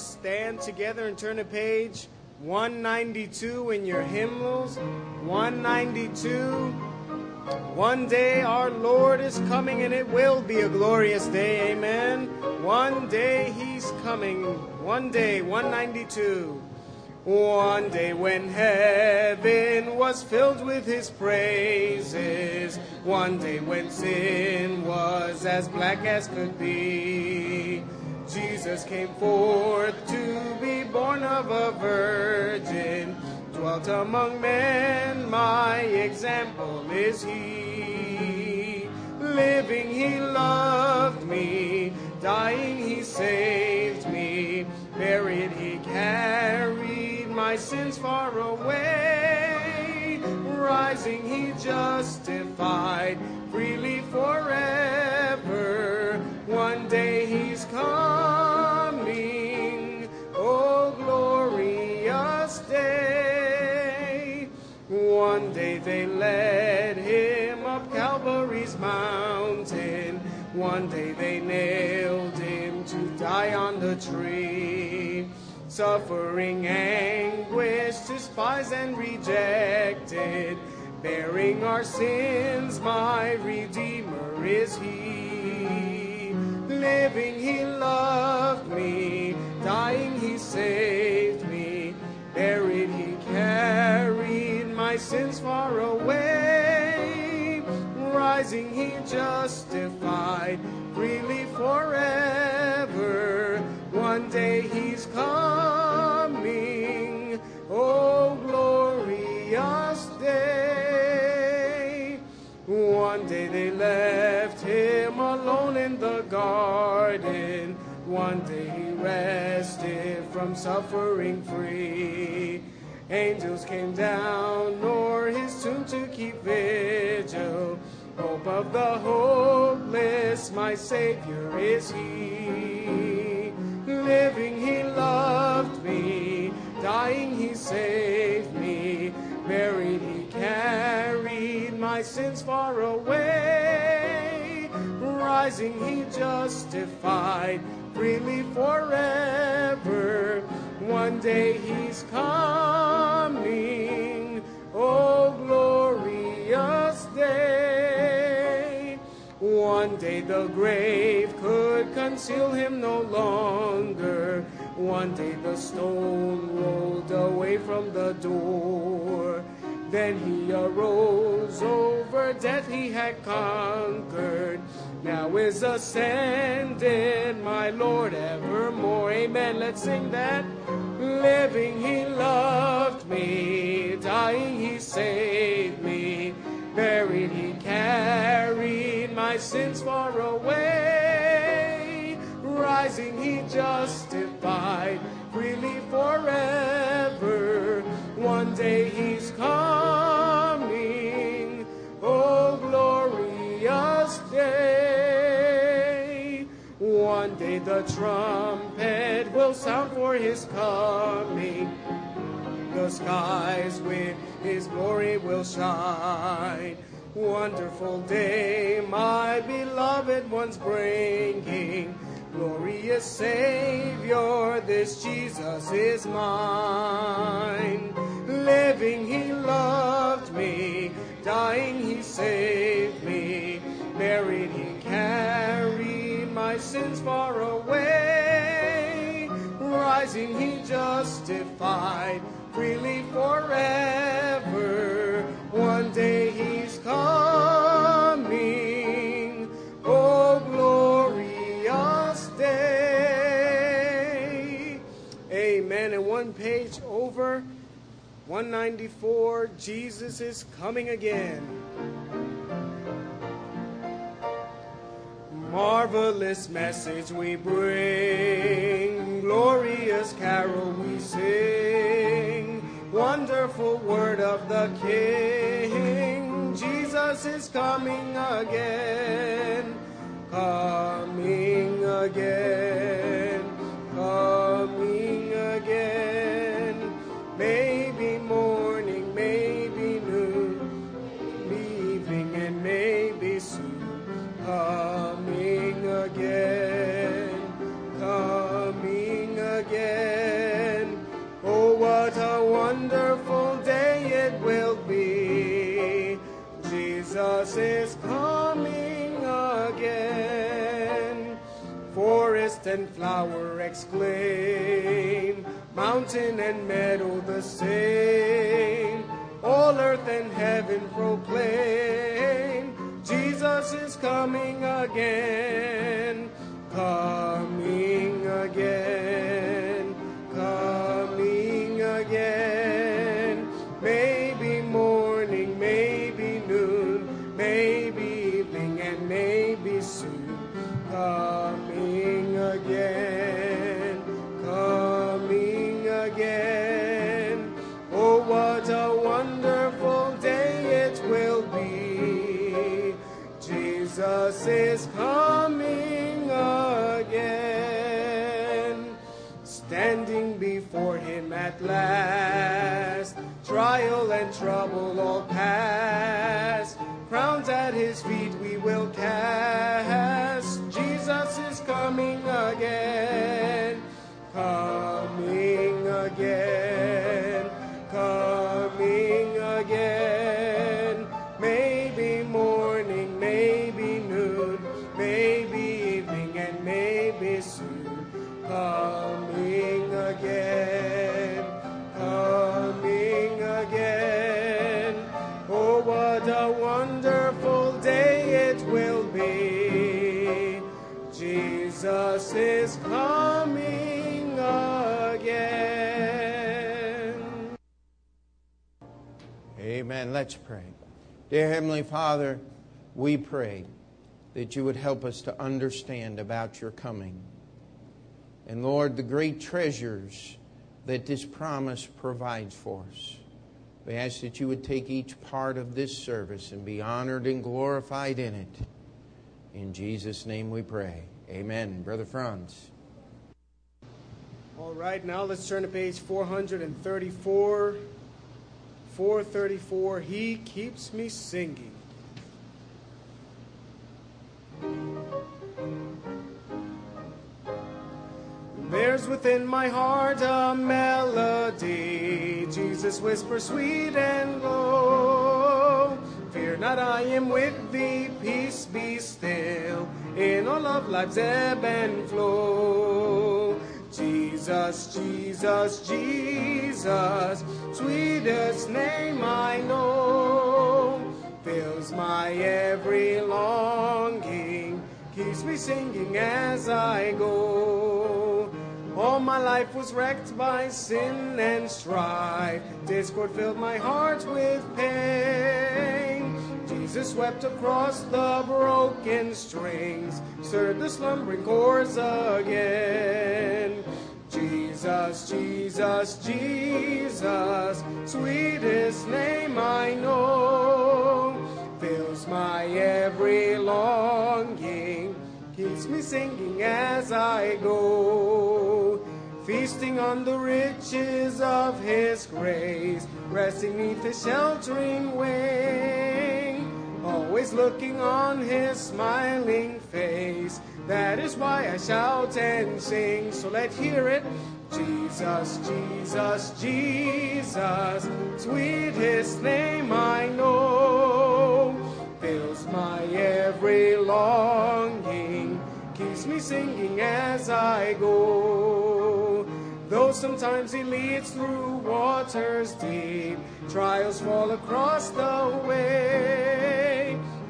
Stand together and turn to page 192 in your hymnals. 192. One day our Lord is coming and it will be a glorious day. Amen. One day he's coming. One day, 192. One day when heaven was filled with his praises, one day when sin was as black as could be, Jesus came forth to be born of a virgin, dwelt among men, my example is he. Living he loved me, dying he saved me, buried he carried my sins far away. Rising, he justified freely forever. One day led him up Calvary's mountain. One day they nailed him to die on the tree suffering anguish, despised and rejected, bearing our sins, my Redeemer is He. Living, He loved me, dying, He saved me, buried, He carried my sins far away, rising, He justified freely forever. One day He's coming, oh glorious day. One day they left Him alone in the garden. One day He rested from suffering free. Angels came down o'er His tomb to keep vigil. Hope of the hopeless, my Savior is He. Living, He loved me. Dying, He saved me. Buried, He carried my sins far away. Rising, He justified freely forever. One day He's coming. Oh, glorious day. One day the grave could conceal him no longer. One day the stone rolled away from the door. Then he arose over death he had conquered. Now is ascended, my Lord, evermore. Amen. Let's sing that. Living, he loved me. Dying, he saved me. Buried, he carried my sins far away. Rising, he justified freely forever. One day he's coming. The trumpet will sound for his coming. The skies with his glory will shine. Wonderful day, my beloved ones bringing. Glorious Savior, this Jesus is mine. Living, he loved me. Dying, he saved me. Buried, he carried my sins far away. Rising, he justified freely forever. One day he's coming. Oh, glorious day. Amen. And one page over, 194, Jesus is coming again. Marvelous message we bring, glorious carol we sing, wonderful word of the King. Jesus is coming again, coming again, and flower exclaim, mountain and meadow the same. All earth and heaven proclaim, Jesus is coming again, coming Jesus is coming again. Standing before him at last, trial and trouble all past. Crowns at his feet we will cast. Jesus is coming again, coming Let's pray. Dear Heavenly Father, we pray that you would help us to understand about your coming. And Lord, the great treasures that this promise provides for us. We ask that you would take each part of this service and be honored and glorified in it. In Jesus' name we pray. Amen. Brother Franz. All right, now let's turn to page 434. 434, He Keeps Me Singing. There's within my heart a melody. Jesus whispers sweet and low. Fear not, I am with thee. Peace be still. In all of life's ebb and flow. Jesus, Jesus, Jesus, sweetest name I know, fills my every longing, keeps me singing as I go. All my life was wrecked by sin and strife, discord filled my heart with pain. Jesus wept across the broken strings, stirred the slumbering chords again. Jesus, Jesus, Jesus, sweetest name I know, fills my every longing, keeps me singing as I go. Feasting on the riches of His grace, resting neath His sheltering wing, always looking on His smiling face. That is why I shout and sing. So let's hear it. Jesus, Jesus, Jesus, sweetest name I know, fills my every longing, keeps me singing as I go. Though sometimes he leads through waters deep, trials fall across the way.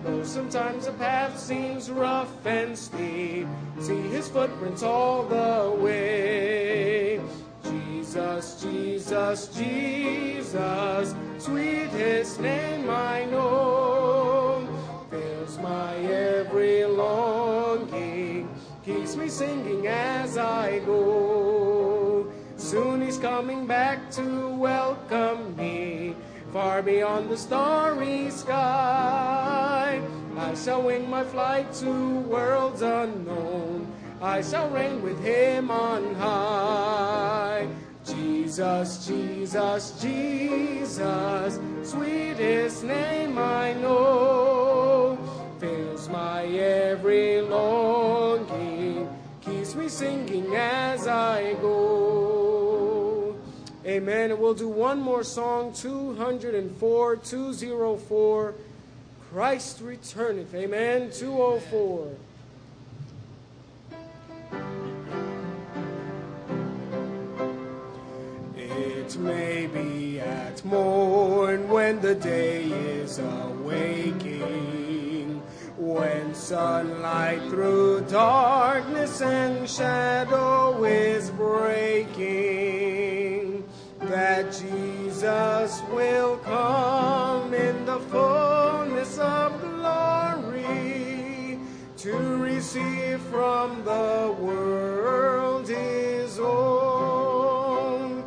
Though sometimes the path seems rough and steep, see his footprints all the way. Jesus, Jesus, Jesus, sweetest name I know, fills my every longing, keeps me singing as I go. Soon he's coming back to welcome me, far beyond the starry sky. I shall wing my flight to worlds unknown. I shall reign with him on high. Jesus, Jesus, Jesus, sweetest name I know, fills my every longing, keeps me singing as I go. Amen. And we'll do one more song, 204, 204. Christ returneth. Amen. 204. It may be at morn when the day is awaking, when sunlight through darkness and shadow is breaking, that Jesus will come in the fullness of glory to receive from the world his own.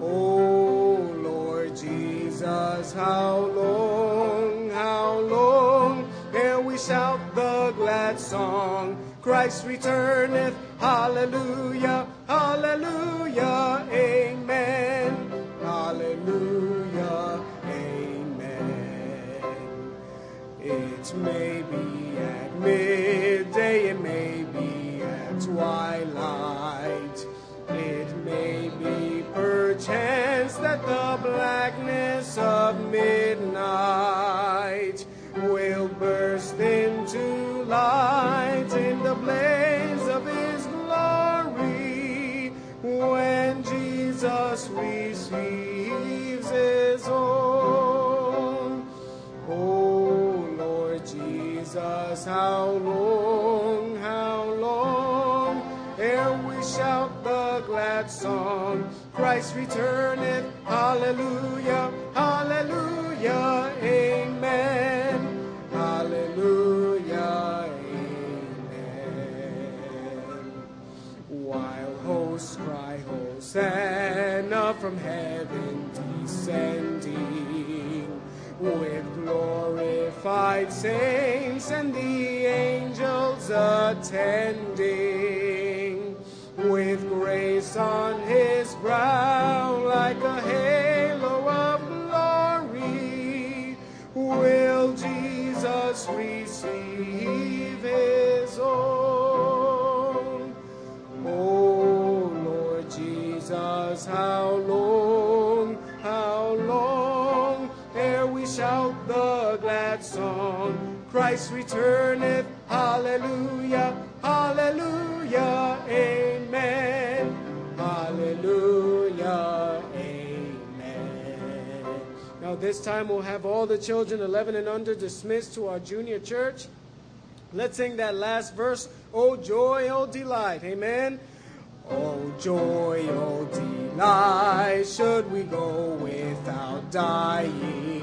Oh Lord Jesus, how long, how long ere we shout the glad song? Christ returneth, hallelujah, hallelujah, amen, hallelujah, amen. It may be at midday, it may be at twilight. How long, how long ere we shout the glad song? Christ returneth, hallelujah, hallelujah, amen, hallelujah, amen. While hosts cry, Hosanna from heaven descending, with glorified saints and the angels attending, with grace on his brow like a halo of glory, will Jesus receive his own. Christ returneth, hallelujah, hallelujah, amen, hallelujah, amen. Now, this time we'll have all the children 11 and under dismissed to our junior church. Let's sing that last verse. Oh joy, oh delight. Amen. Oh joy, oh delight. Should we go without dying?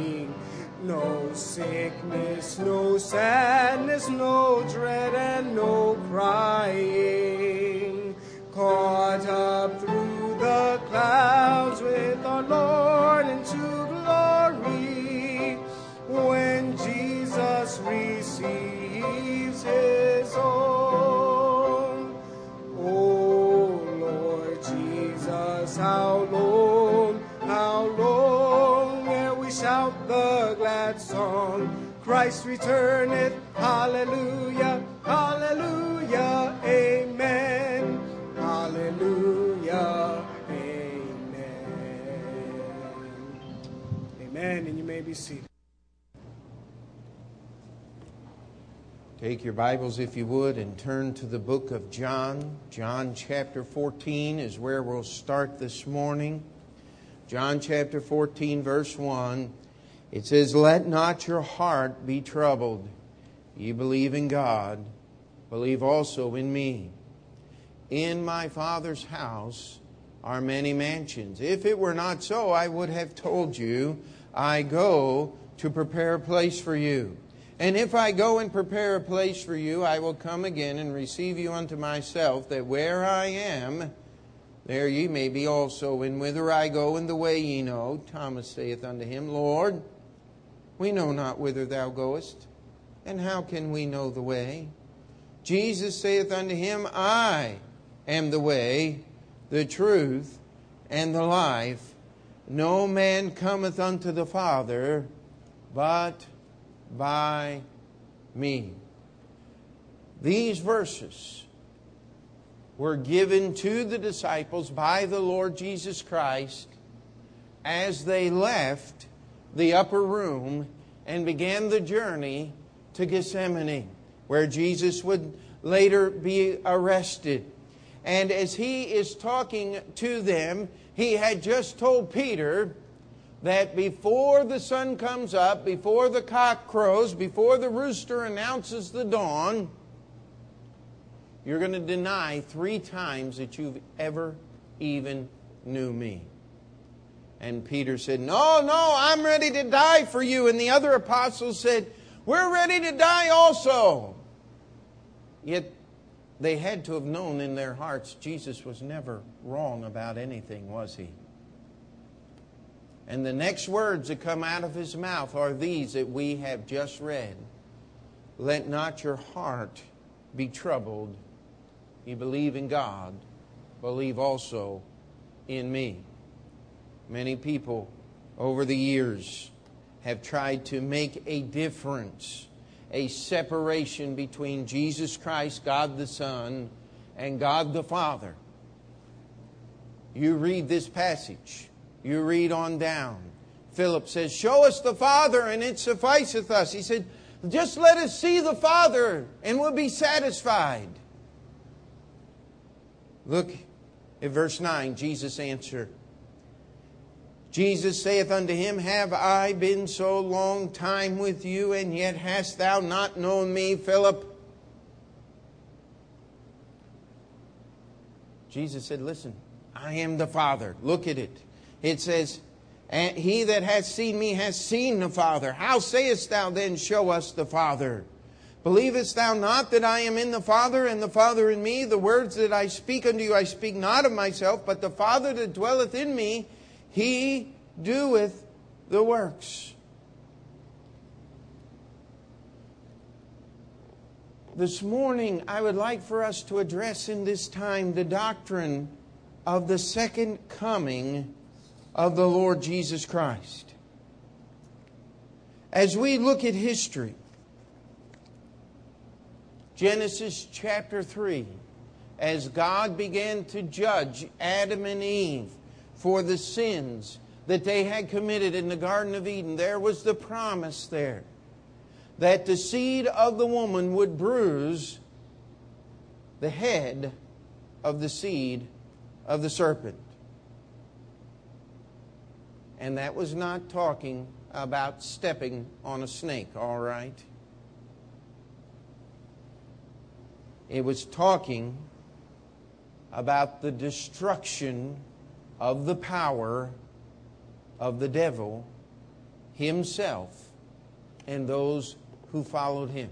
No sickness, no sadness, no dread, and no crying. Christ returneth, hallelujah, hallelujah, amen, hallelujah, amen. Amen, and you may be seated. Take your Bibles, if you would, and turn to the book of John. John chapter 14 is where we'll start this morning. John chapter 14, verse 1. It says, Let not your heart be troubled. Ye believe in God, believe also in me. In my Father's house are many mansions. If it were not so, I would have told you, I go to prepare a place for you. And if I go and prepare a place for you, I will come again and receive you unto myself, that where I am, there ye may be also. And whither I go and the way ye know. Thomas saith unto him, Lord, we know not whither thou goest, and how can we know the way? Jesus saith unto him, I am the way, the truth, and the life. No man cometh unto the Father but by me. These verses were given to the disciples by the Lord Jesus Christ as they left the upper room and began the journey to Gethsemane, where Jesus would later be arrested. And as he is talking to them, he had just told Peter that before the sun comes up, before the cock crows, before the rooster announces the dawn, you're going to deny three times that you've ever even knew me. And Peter said, No, no, I'm ready to die for you. And the other apostles said, We're ready to die also. Yet they had to have known in their hearts Jesus was never wrong about anything, was he? And the next words that come out of his mouth are these that we have just read Let not your heart be troubled. You believe in God, believe also in me. Many people over the years have tried to make a difference a separation between Jesus Christ, God the Son, and God the Father. You read this passage, you read on down. Philip says, Show us the Father, and it sufficeth us. He said, Just let us see the Father, and we'll be satisfied. Look at verse 9. Jesus answered, Jesus saith unto him, Have I been so long time with you, and yet hast thou not known me, Philip? Jesus said, Listen, I am the Father. Look at it. It says, and he that hath seen me hath seen the Father. How sayest thou then, Show us the Father? Believest thou not that I am in the Father, and the Father in me? The words that I speak unto you, I speak not of myself, but the Father that dwelleth in me, he doeth the works. This morning, I would like for us to address in this time the doctrine of the second coming of the Lord Jesus Christ. As we look at history, Genesis chapter 3, as God began to judge Adam and Eve for the sins that they had committed in the Garden of Eden, there was the promise there that the seed of the woman would bruise the head of the seed of the serpent. And that was not talking about stepping on a snake, all right? It was talking about the destruction of the power of the devil himself and those who followed him.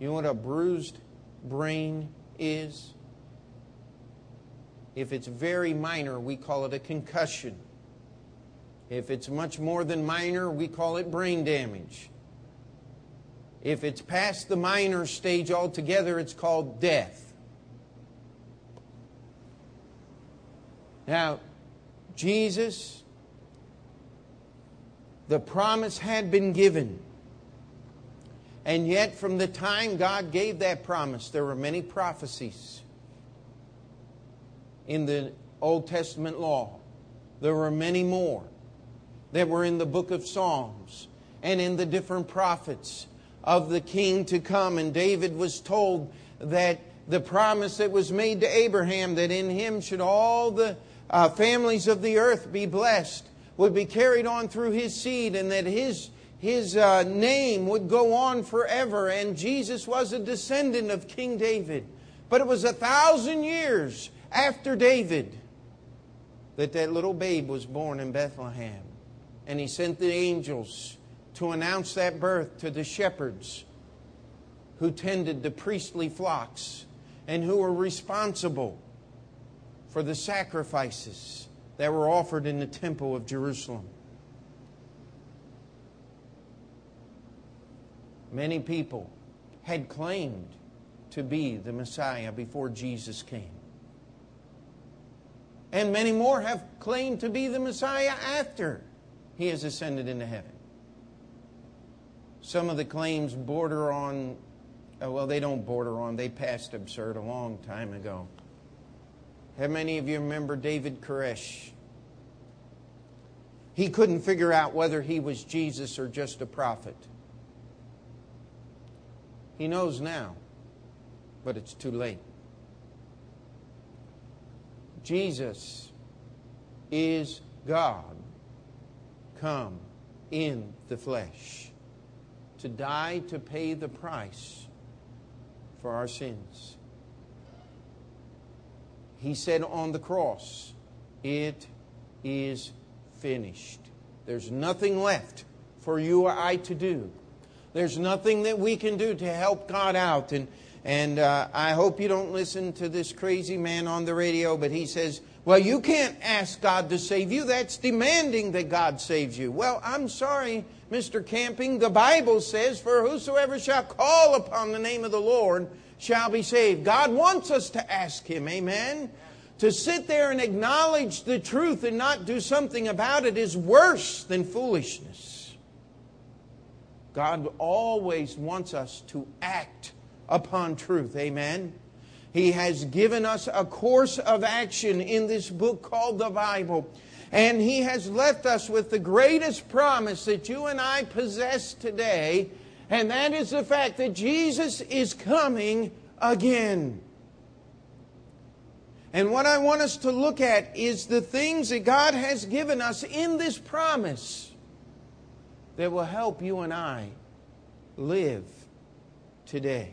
You know what a bruised brain is? If it's very minor, we call it a concussion. If it's much more than minor, we call it brain damage. If it's past the minor stage altogether, it's called death. Now, Jesus, the promise had been given. And yet, from the time God gave that promise, there were many prophecies in the Old Testament law. There were many more that were in the book of Psalms and in the different prophets of the king to come. And David was told that the promise that was made to Abraham that in him should all the uh, families of the earth be blessed, would be carried on through his seed, and that his, his uh, name would go on forever. And Jesus was a descendant of King David. But it was a thousand years after David that that little babe was born in Bethlehem. And he sent the angels to announce that birth to the shepherds who tended the priestly flocks and who were responsible for the sacrifices that were offered in the temple of Jerusalem. Many people had claimed to be the Messiah before Jesus came. And many more have claimed to be the Messiah after he has ascended into heaven. Some of the claims border on, uh, well, they don't border on, they passed absurd a long time ago. How many of you remember David Koresh? he couldn't figure out whether he was Jesus or just a prophet. He knows now, but it's too late. Jesus is God come in the flesh to die to pay the price for our sins. He said on the cross, It is finished. There's nothing left for you or I to do. There's nothing that we can do to help God out. And, and uh, I hope you don't listen to this crazy man on the radio, but he says, Well, you can't ask God to save you. That's demanding that God saves you. Well, I'm sorry, Mr. Camping. The Bible says, For whosoever shall call upon the name of the Lord shall be saved. God wants us to ask Him. Amen. To sit there and acknowledge the truth and not do something about it is worse than foolishness. God always wants us to act upon truth. Amen. He has given us a course of action in this book called the Bible. And He has left us with the greatest promise that you and I possess today, and that is the fact that Jesus is coming again. And what I want us to look at is the things that God has given us in this promise that will help you and I live today.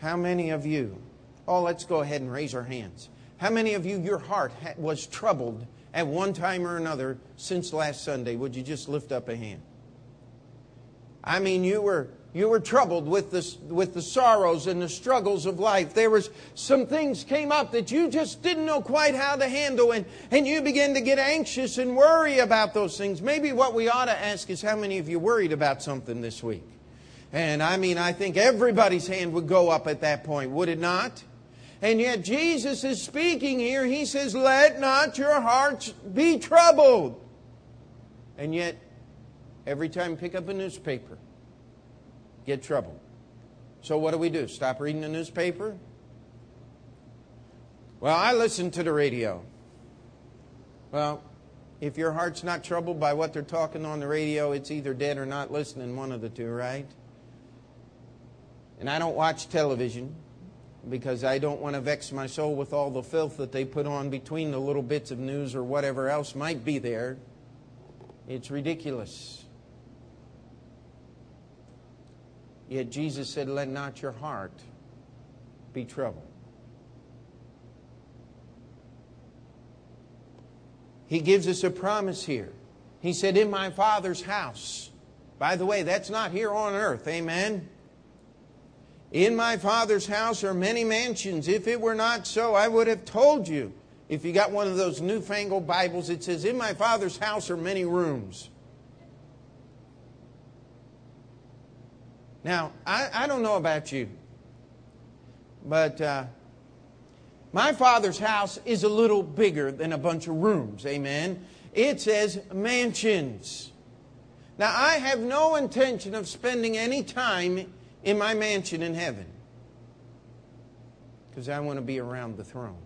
How many of you, oh, let's go ahead and raise our hands. How many of you, your heart was troubled at one time or another since last Sunday? Would you just lift up a hand? I mean, you were you were troubled with the, with the sorrows and the struggles of life. There was some things came up that you just didn't know quite how to handle and, and you began to get anxious and worry about those things. Maybe what we ought to ask is how many of you worried about something this week? And I mean, I think everybody's hand would go up at that point, would it not? And yet Jesus is speaking here. He says, let not your hearts be troubled. And yet, every time you pick up a newspaper, get troubled. So what do we do? Stop reading the newspaper? Well, I listen to the radio. Well, if your heart's not troubled by what they're talking on the radio, it's either dead or not listening, one of the two, right? And I don't watch television because I don't want to vex my soul with all the filth that they put on between the little bits of news or whatever else might be there. It's ridiculous. Yet Jesus said, Let not your heart be troubled. He gives us a promise here. He said, In my Father's house. By the way, that's not here on earth. Amen. In my Father's house are many mansions. If it were not so, I would have told you. If you got one of those newfangled Bibles, it says, In my Father's house are many rooms. Now, I, I don't know about you, but uh, my father's house is a little bigger than a bunch of rooms. Amen. It says mansions. Now, I have no intention of spending any time in my mansion in heaven because I want to be around the throne.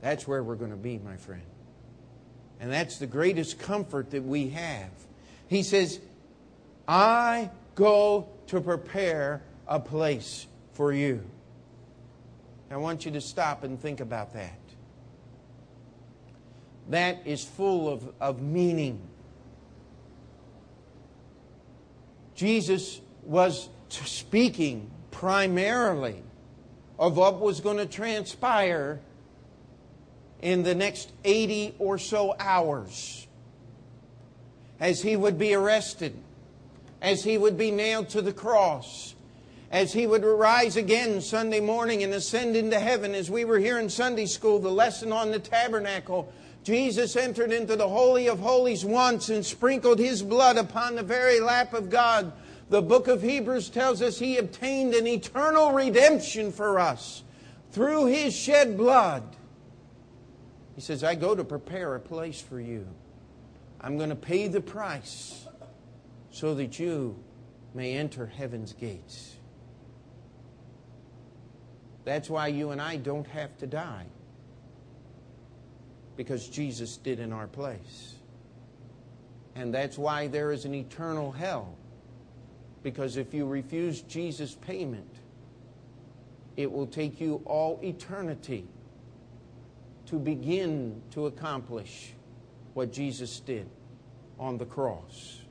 That's where we're going to be, my friend. And that's the greatest comfort that we have. He says, I go to prepare a place for you. I want you to stop and think about that. That is full of, of meaning. Jesus was speaking primarily of what was going to transpire in the next 80 or so hours as he would be arrested as he would be nailed to the cross, as he would rise again Sunday morning and ascend into heaven. As we were here in Sunday school, the lesson on the tabernacle, Jesus entered into the Holy of Holies once and sprinkled his blood upon the very lap of God. The book of Hebrews tells us he obtained an eternal redemption for us through his shed blood. He says, I go to prepare a place for you. I'm going to pay the price so that you may enter heaven's gates. That's why you and I don't have to die. because Jesus did in our place. And that's why there is an eternal hell. Because if you refuse Jesus' payment, it will take you all eternity to begin to accomplish what Jesus did on the cross.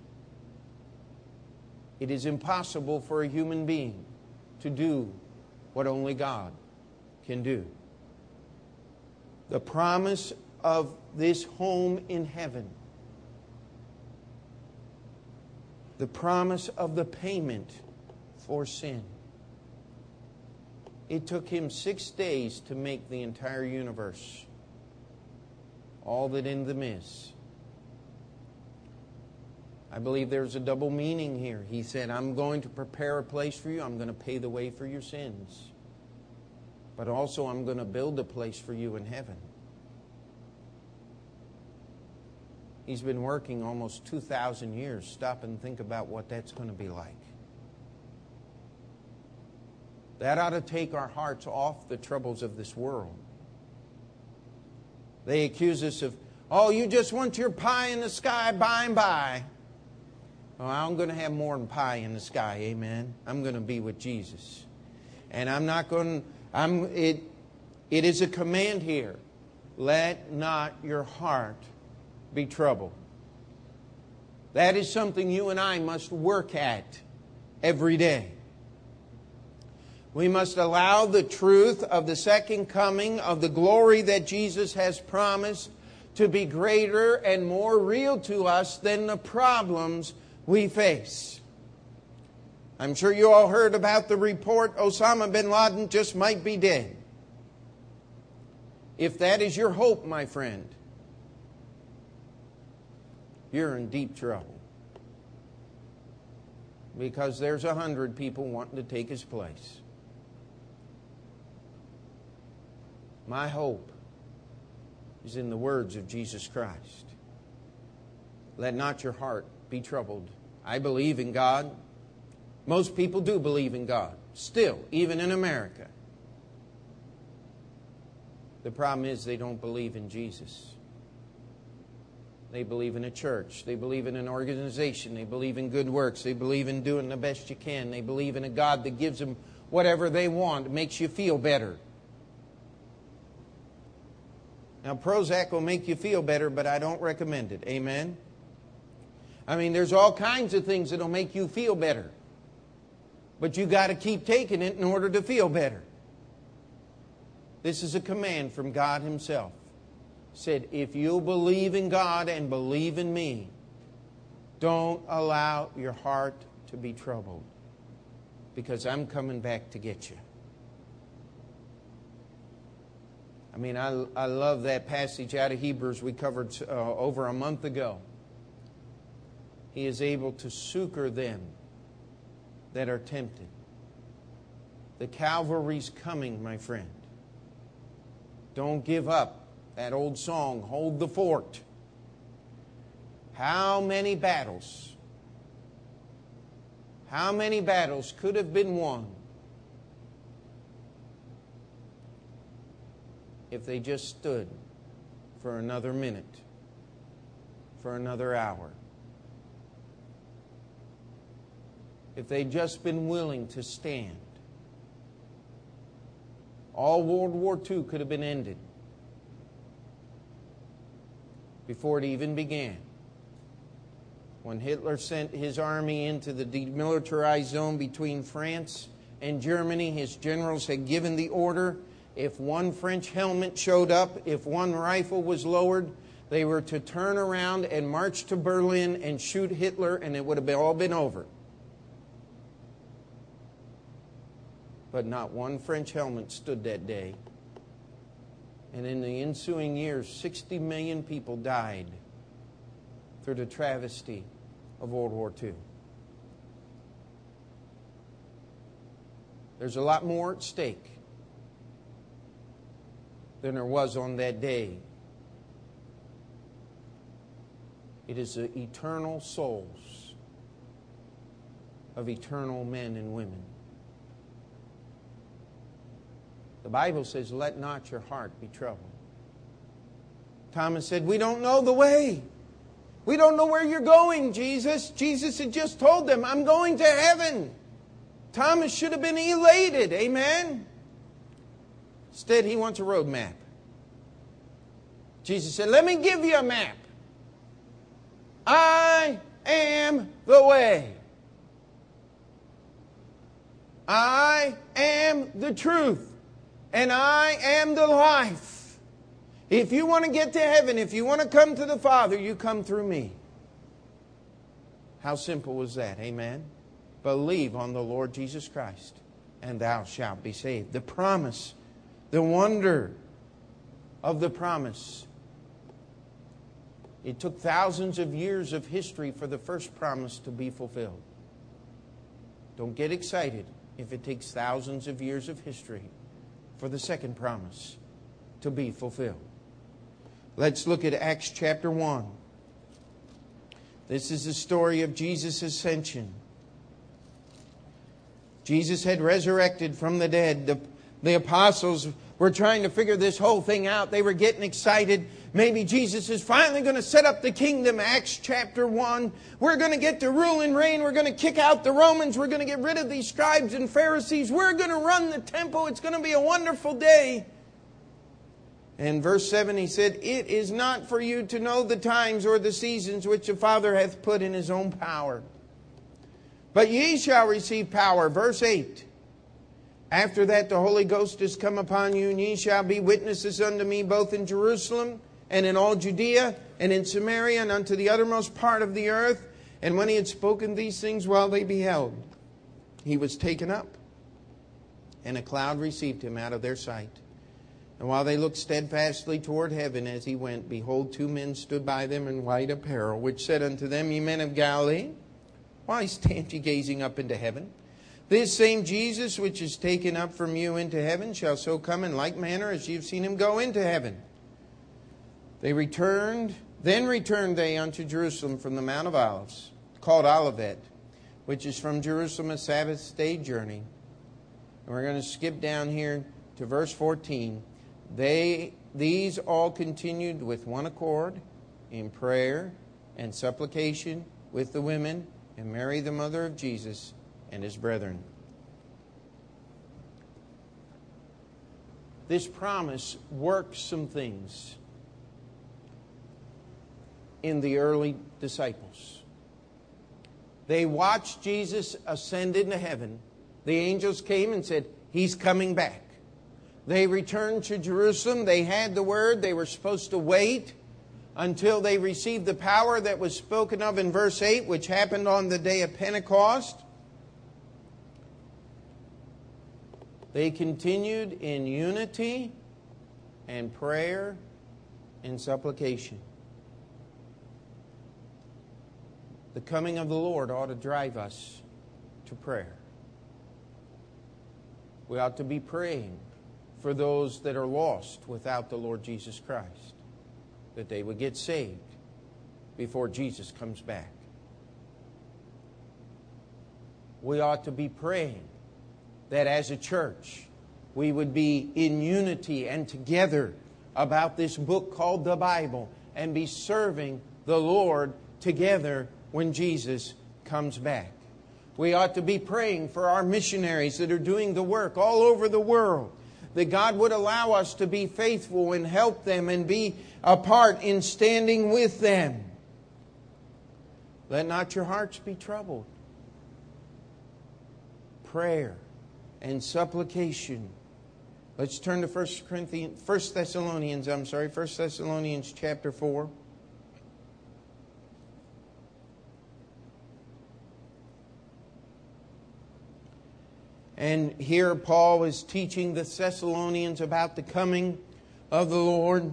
It is impossible for a human being to do what only God can do. The promise of this home in heaven, the promise of the payment for sin. It took him six days to make the entire universe, all that in them is. I believe there's a double meaning here. He said, I'm going to prepare a place for you, I'm going to pay the way for your sins. But also, I'm going to build a place for you in heaven. He's been working almost 2,000 years. Stop and think about what that's going to be like. That ought to take our hearts off the troubles of this world. They accuse us of, oh, you just want your pie in the sky by and by. Well, I'm going to have more than pie in the sky, amen. I'm going to be with Jesus. And I'm not going to, I'm it it is a command here. Let not your heart be troubled. That is something you and I must work at every day. We must allow the truth of the second coming, of the glory that Jesus has promised, to be greater and more real to us than the problems we face. I'm sure you all heard about the report Osama bin Laden just might be dead. If that is your hope, my friend, you're in deep trouble. Because there's a hundred people wanting to take his place. My hope is in the words of Jesus Christ. Let not your heart be troubled. I believe in God. Most people do believe in God, still, even in America. The problem is they don't believe in Jesus. They believe in a church. They believe in an organization. They believe in good works. They believe in doing the best you can. They believe in a God that gives them whatever they want, it makes you feel better. Now, Prozac will make you feel better, but I don't recommend it. Amen? I mean, there's all kinds of things that'll make you feel better. But you got to keep taking it in order to feel better. This is a command from God Himself. Said, if you believe in God and believe in me, don't allow your heart to be troubled because I'm coming back to get you. I mean, I, I love that passage out of Hebrews we covered uh, over a month ago. He is able to succor them that are tempted. The Calvary's coming, my friend. Don't give up. That old song, Hold the Fort. How many battles, how many battles could have been won if they just stood for another minute, for another hour. If they'd just been willing to stand, all World War II could have been ended before it even began. When Hitler sent his army into the demilitarized zone between France and Germany, his generals had given the order if one French helmet showed up, if one rifle was lowered, they were to turn around and march to Berlin and shoot Hitler, and it would have all been over. But not one French helmet stood that day. And in the ensuing years, 60 million people died through the travesty of World War II. There's a lot more at stake than there was on that day. It is the eternal souls of eternal men and women. The Bible says, Let not your heart be troubled. Thomas said, We don't know the way. We don't know where you're going, Jesus. Jesus had just told them, I'm going to heaven. Thomas should have been elated. Amen. Instead, he wants a road map. Jesus said, Let me give you a map. I am the way. I am the truth. And I am the life. If you want to get to heaven, if you want to come to the Father, you come through me. How simple was that? Amen. Believe on the Lord Jesus Christ, and thou shalt be saved. The promise, the wonder of the promise. It took thousands of years of history for the first promise to be fulfilled. Don't get excited if it takes thousands of years of history for the second promise to be fulfilled. Let's look at Acts chapter 1. This is the story of Jesus' ascension. Jesus had resurrected from the dead. The, the apostles were trying to figure this whole thing out. They were getting excited. Maybe Jesus is finally going to set up the kingdom. Acts chapter 1. We're going to get to rule and reign. We're going to kick out the Romans. We're going to get rid of these scribes and Pharisees. We're going to run the temple. It's going to be a wonderful day. And verse 7, he said, It is not for you to know the times or the seasons which the Father hath put in his own power. But ye shall receive power. Verse 8. After that, the Holy Ghost is come upon you, and ye shall be witnesses unto me both in Jerusalem and in all Judea and in Samaria and unto the uttermost part of the earth. And when he had spoken these things while they beheld, he was taken up, and a cloud received him out of their sight. And while they looked steadfastly toward heaven as he went, behold, two men stood by them in white apparel, which said unto them, Ye men of Galilee, why stand ye gazing up into heaven? This same Jesus which is taken up from you into heaven shall so come in like manner as ye have seen him go into heaven. They returned, then returned they unto Jerusalem from the Mount of Olives, called Olivet, which is from Jerusalem a Sabbath day journey. And we're going to skip down here to verse 14. They, these all continued with one accord in prayer and supplication with the women and Mary, the mother of Jesus, and his brethren. This promise works some things in the early disciples. They watched Jesus ascend into heaven. The angels came and said, He's coming back. They returned to Jerusalem. They had the word. They were supposed to wait until they received the power that was spoken of in verse 8, which happened on the day of Pentecost. They continued in unity and prayer and supplication. The coming of the Lord ought to drive us to prayer. We ought to be praying for those that are lost without the Lord Jesus Christ, that they would get saved before Jesus comes back. We ought to be praying that as a church, we would be in unity and together about this book called the Bible and be serving the Lord together when Jesus comes back. We ought to be praying for our missionaries that are doing the work all over the world, that God would allow us to be faithful and help them and be a part in standing with them. Let not your hearts be troubled. Prayer and supplication. Let's turn to 1 Corinthians, 1 Thessalonians, I'm sorry, 1 Thessalonians chapter 4. And here Paul is teaching the Thessalonians about the coming of the Lord.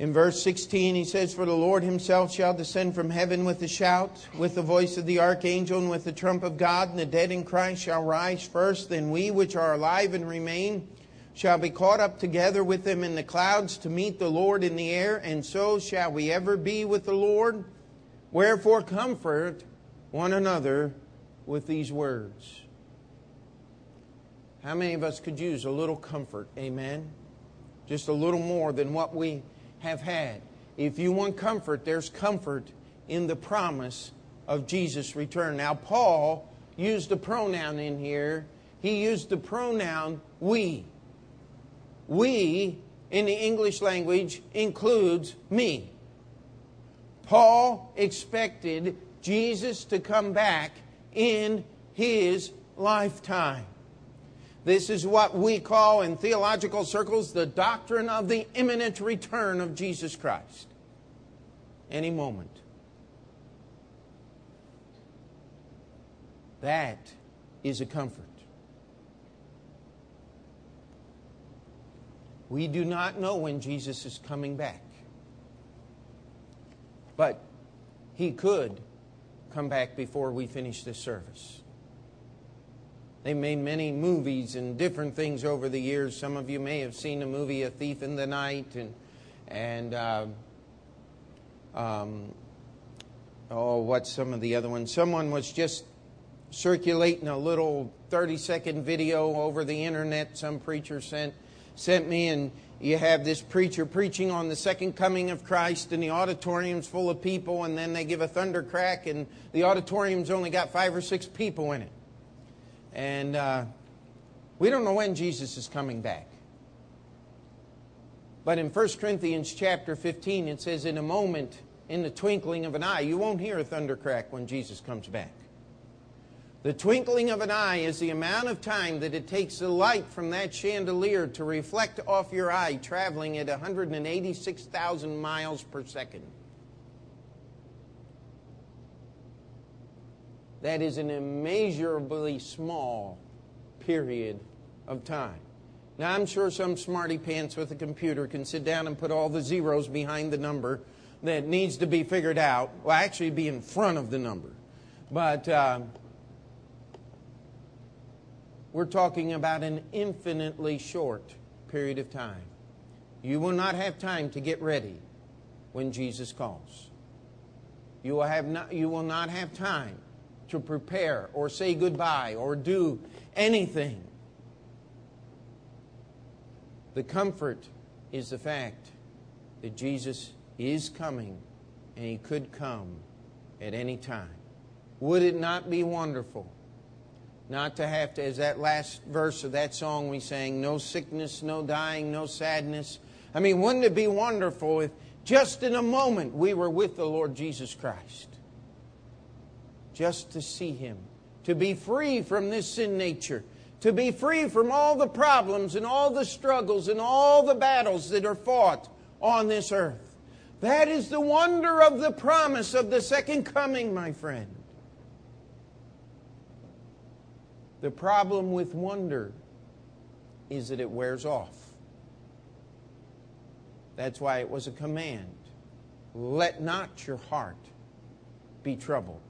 In verse 16, he says, For the Lord himself shall descend from heaven with a shout, with the voice of the archangel, and with the trump of God, and the dead in Christ shall rise first. Then we which are alive and remain shall be caught up together with them in the clouds to meet the Lord in the air, and so shall we ever be with the Lord. Wherefore, comfort one another with these words. How many of us could use a little comfort? Amen. just a little more than what we have had. If you want comfort, there's comfort in the promise of Jesus' return. Now, Paul used a pronoun in here. He used the pronoun we. We, in the English language, includes me. Paul expected Jesus to come back in his lifetime. This is what we call in theological circles the doctrine of the imminent return of Jesus Christ. Any moment. That is a comfort. We do not know when Jesus is coming back. But he could come back before we finish this service. They made many movies and different things over the years. Some of you may have seen the movie A Thief in the Night and and uh, um, oh, what's some of the other ones? Someone was just circulating a little 30 second video over the internet. Some preacher sent sent me, and you have this preacher preaching on the second coming of Christ, and the auditorium's full of people, and then they give a thunder crack, and the auditorium's only got five or six people in it. And uh, we don't know when Jesus is coming back. But in 1 Corinthians chapter 15, it says, In a moment, in the twinkling of an eye, you won't hear a thunder crack when Jesus comes back. The twinkling of an eye is the amount of time that it takes the light from that chandelier to reflect off your eye, traveling at 186,000 miles per second. That is an immeasurably small period of time. Now, I'm sure some smarty pants with a computer can sit down and put all the zeros behind the number that needs to be figured out. Well, actually, be in front of the number. But uh, we're talking about an infinitely short period of time. You will not have time to get ready when Jesus calls. You will, have not, you will not have time to prepare or say goodbye or do anything. The comfort is the fact that Jesus is coming and he could come at any time. Would it not be wonderful not to have to, as that last verse of that song we sang, no sickness, no dying, no sadness? I mean, wouldn't it be wonderful if just in a moment we were with the Lord Jesus Christ? Just to see Him, to be free from this sin nature, to be free from all the problems and all the struggles and all the battles that are fought on this earth. That is the wonder of the promise of the second coming, my friend. The problem with wonder is that it wears off. That's why it was a command. Let not your heart be troubled.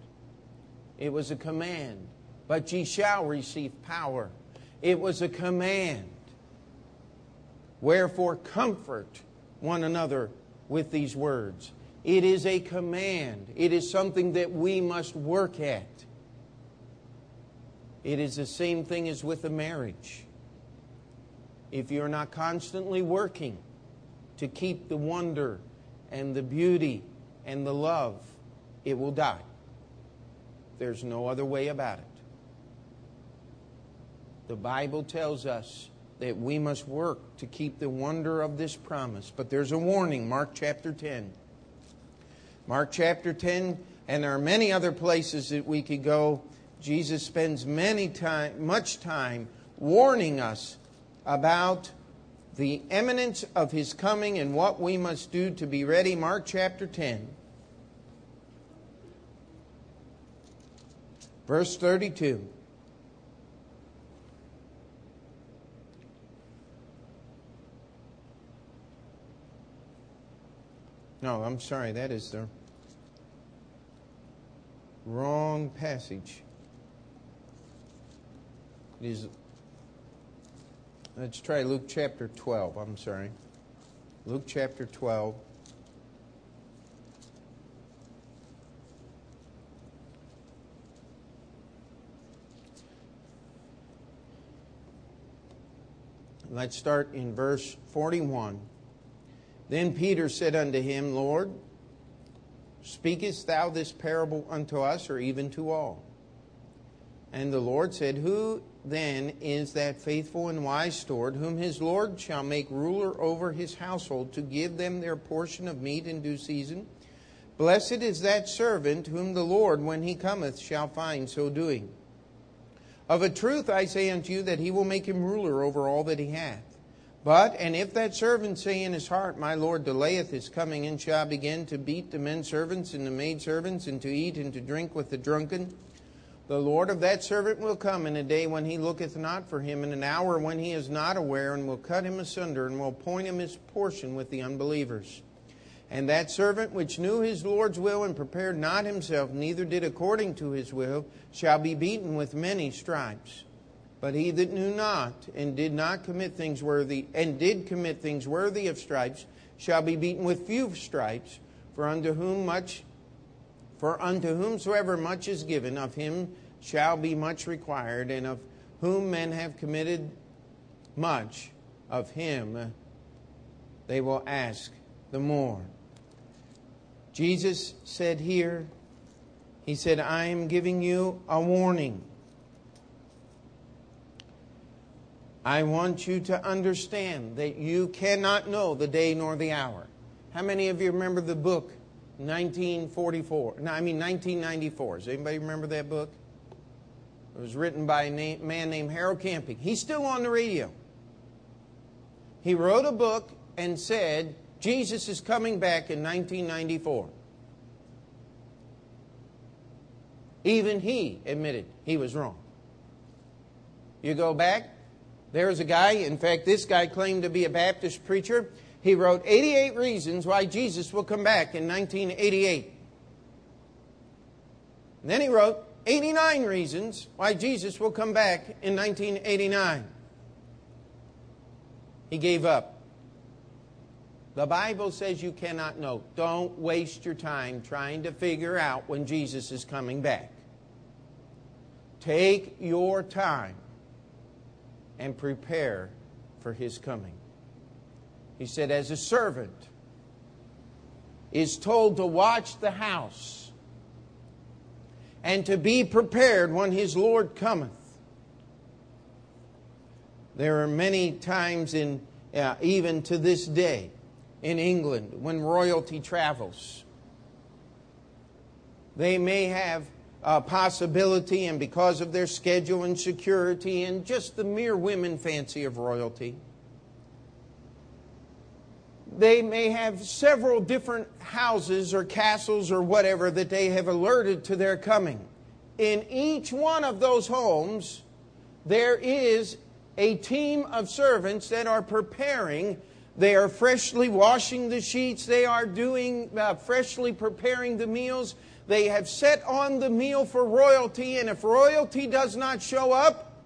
It was a command. But ye shall receive power. It was a command. Wherefore, comfort one another with these words. It is a command. It is something that we must work at. It is the same thing as with a marriage. If you're not constantly working to keep the wonder and the beauty and the love, it will die. There's no other way about it. The Bible tells us that we must work to keep the wonder of this promise. But there's a warning, Mark chapter 10. Mark chapter 10, and there are many other places that we could go. Jesus spends many time, much time warning us about the eminence of his coming and what we must do to be ready. Mark chapter 10. Verse 32. No, I'm sorry, that is the wrong passage. It is Let's try Luke chapter 12. I'm sorry. Luke chapter 12. Let's start in verse 41. Then Peter said unto him, Lord, speakest thou this parable unto us, or even to all? And the Lord said, Who then is that faithful and wise steward, whom his Lord shall make ruler over his household, to give them their portion of meat in due season? Blessed is that servant whom the Lord, when he cometh, shall find so doing. Of a truth I say unto you that he will make him ruler over all that he hath. But, and if that servant say in his heart, My Lord delayeth his coming, and shall begin to beat the men servants and the maid servants, and to eat and to drink with the drunken, the Lord of that servant will come in a day when he looketh not for him, in an hour when he is not aware, and will cut him asunder, and will appoint him his portion with the unbelievers. And that servant which knew his Lord's will and prepared not himself, neither did according to his will, shall be beaten with many stripes. But he that knew not and did not commit things worthy and did commit things worthy of stripes shall be beaten with few stripes. For unto whom much for unto whomsoever much is given, of him shall be much required, and of whom men have committed much, of him they will ask the more. Jesus said here, He said, I am giving you a warning. I want you to understand that you cannot know the day nor the hour. How many of you remember the book 1944? No, I mean 1994. Does anybody remember that book? It was written by a man named Harold Camping. He's still on the radio. He wrote a book and said, Jesus is coming back in 1994. Even he admitted he was wrong. You go back, there's a guy, in fact, this guy claimed to be a Baptist preacher. He wrote 88 reasons why Jesus will come back in 1988. And then he wrote 89 reasons why Jesus will come back in 1989. He gave up. The Bible says you cannot know. Don't waste your time trying to figure out when Jesus is coming back. Take your time and prepare for his coming. He said, as a servant is told to watch the house and to be prepared when his Lord cometh. There are many times in, uh, even to this day, in England when royalty travels. They may have a possibility, and because of their schedule and security and just the mere women fancy of royalty, they may have several different houses or castles or whatever that they have alerted to their coming. In each one of those homes, there is a team of servants that are preparing they are freshly washing the sheets. They are doing, uh, freshly preparing the meals. They have set on the meal for royalty, and if royalty does not show up,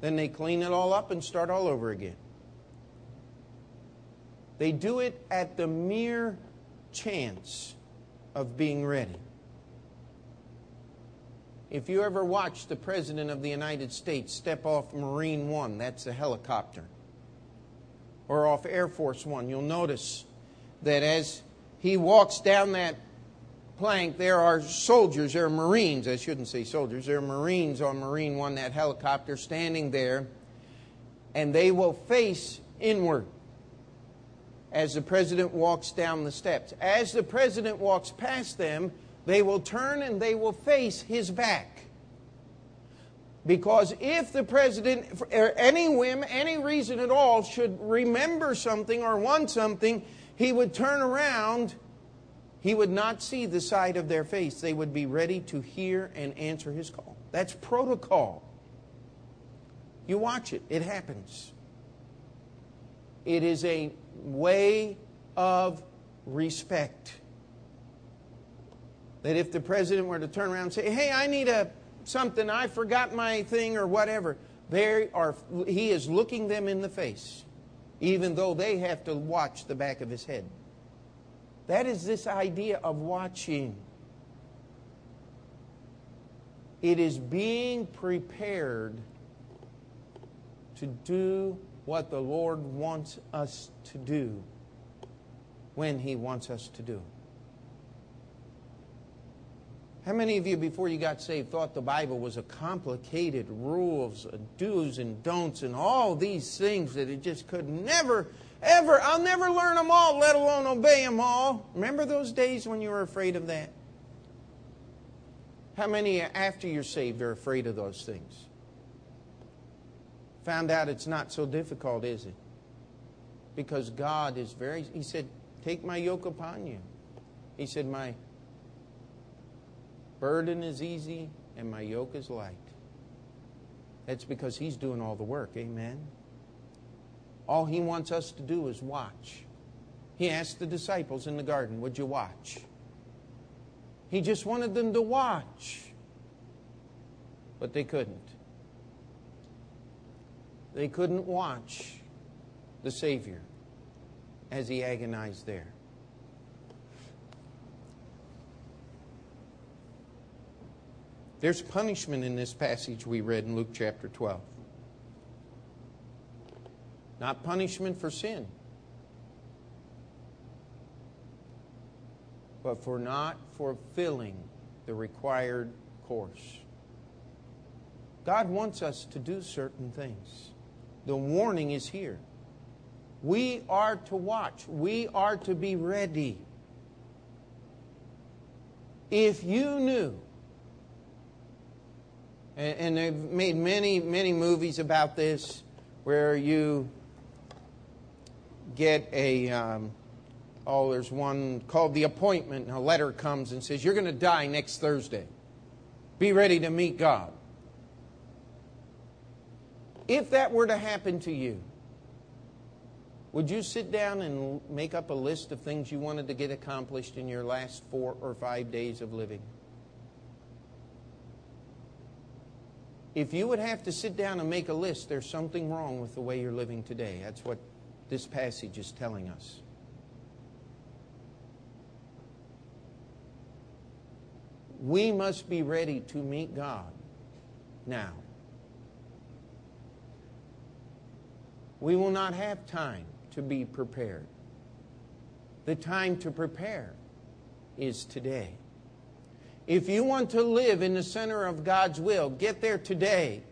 then they clean it all up and start all over again. They do it at the mere chance of being ready. If you ever watch the President of the United States step off Marine One, that's a helicopter, or off Air Force One, you'll notice that as he walks down that plank, there are soldiers, there are Marines, I shouldn't say soldiers, there are Marines on Marine One, that helicopter, standing there, and they will face inward as the President walks down the steps. As the President walks past them, they will turn and they will face his back. Because if the president, for any whim, any reason at all, should remember something or want something, he would turn around. He would not see the side of their face. They would be ready to hear and answer his call. That's protocol. You watch it, it happens. It is a way of respect that if the president were to turn around and say, hey, I need a something, I forgot my thing or whatever, they are, he is looking them in the face, even though they have to watch the back of his head. That is this idea of watching. It is being prepared to do what the Lord wants us to do when He wants us to do it. How many of you, before you got saved, thought the Bible was a complicated rules, do's and don'ts, and all these things that it just could never, ever, I'll never learn them all, let alone obey them all? Remember those days when you were afraid of that? How many after you're saved are afraid of those things? Found out it's not so difficult, is it? Because God is very, He said, Take my yoke upon you. He said, My burden is easy and my yoke is light. That's because He's doing all the work. Amen. All He wants us to do is watch. He asked the disciples in the garden, Would you watch? He just wanted them to watch. But they couldn't. They couldn't watch the Savior as he agonized there. There's punishment in this passage we read in Luke chapter 12. Not punishment for sin, but for not fulfilling the required course. God wants us to do certain things. The warning is here. We are to watch, we are to be ready. If you knew, and, they've made many, many movies about this where you get a, um, oh, there's one called The Appointment, and a letter comes and says, You're going to die next Thursday. Be ready to meet God. If that were to happen to you, would you sit down and make up a list of things you wanted to get accomplished in your last four or five days of living? If you would have to sit down and make a list, there's something wrong with the way you're living today. That's what this passage is telling us. We must be ready to meet God now. We will not have time to be prepared. The time to prepare is today. If you want to live in the center of God's will, get there today,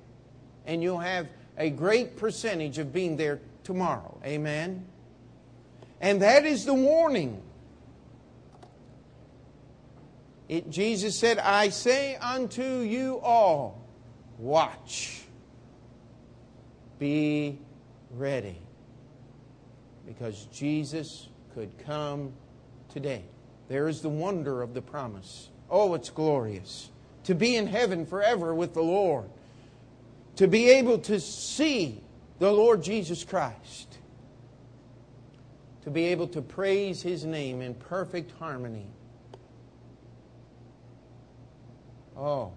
and you'll have a great percentage of being there tomorrow. Amen? And that is the warning. It, Jesus said, I say unto you all, watch, be ready. Because Jesus could come today. There is the wonder of the promise. Oh, it's glorious. To be in heaven forever with the Lord. To be able to see the Lord Jesus Christ. To be able to praise His name in perfect harmony. Oh,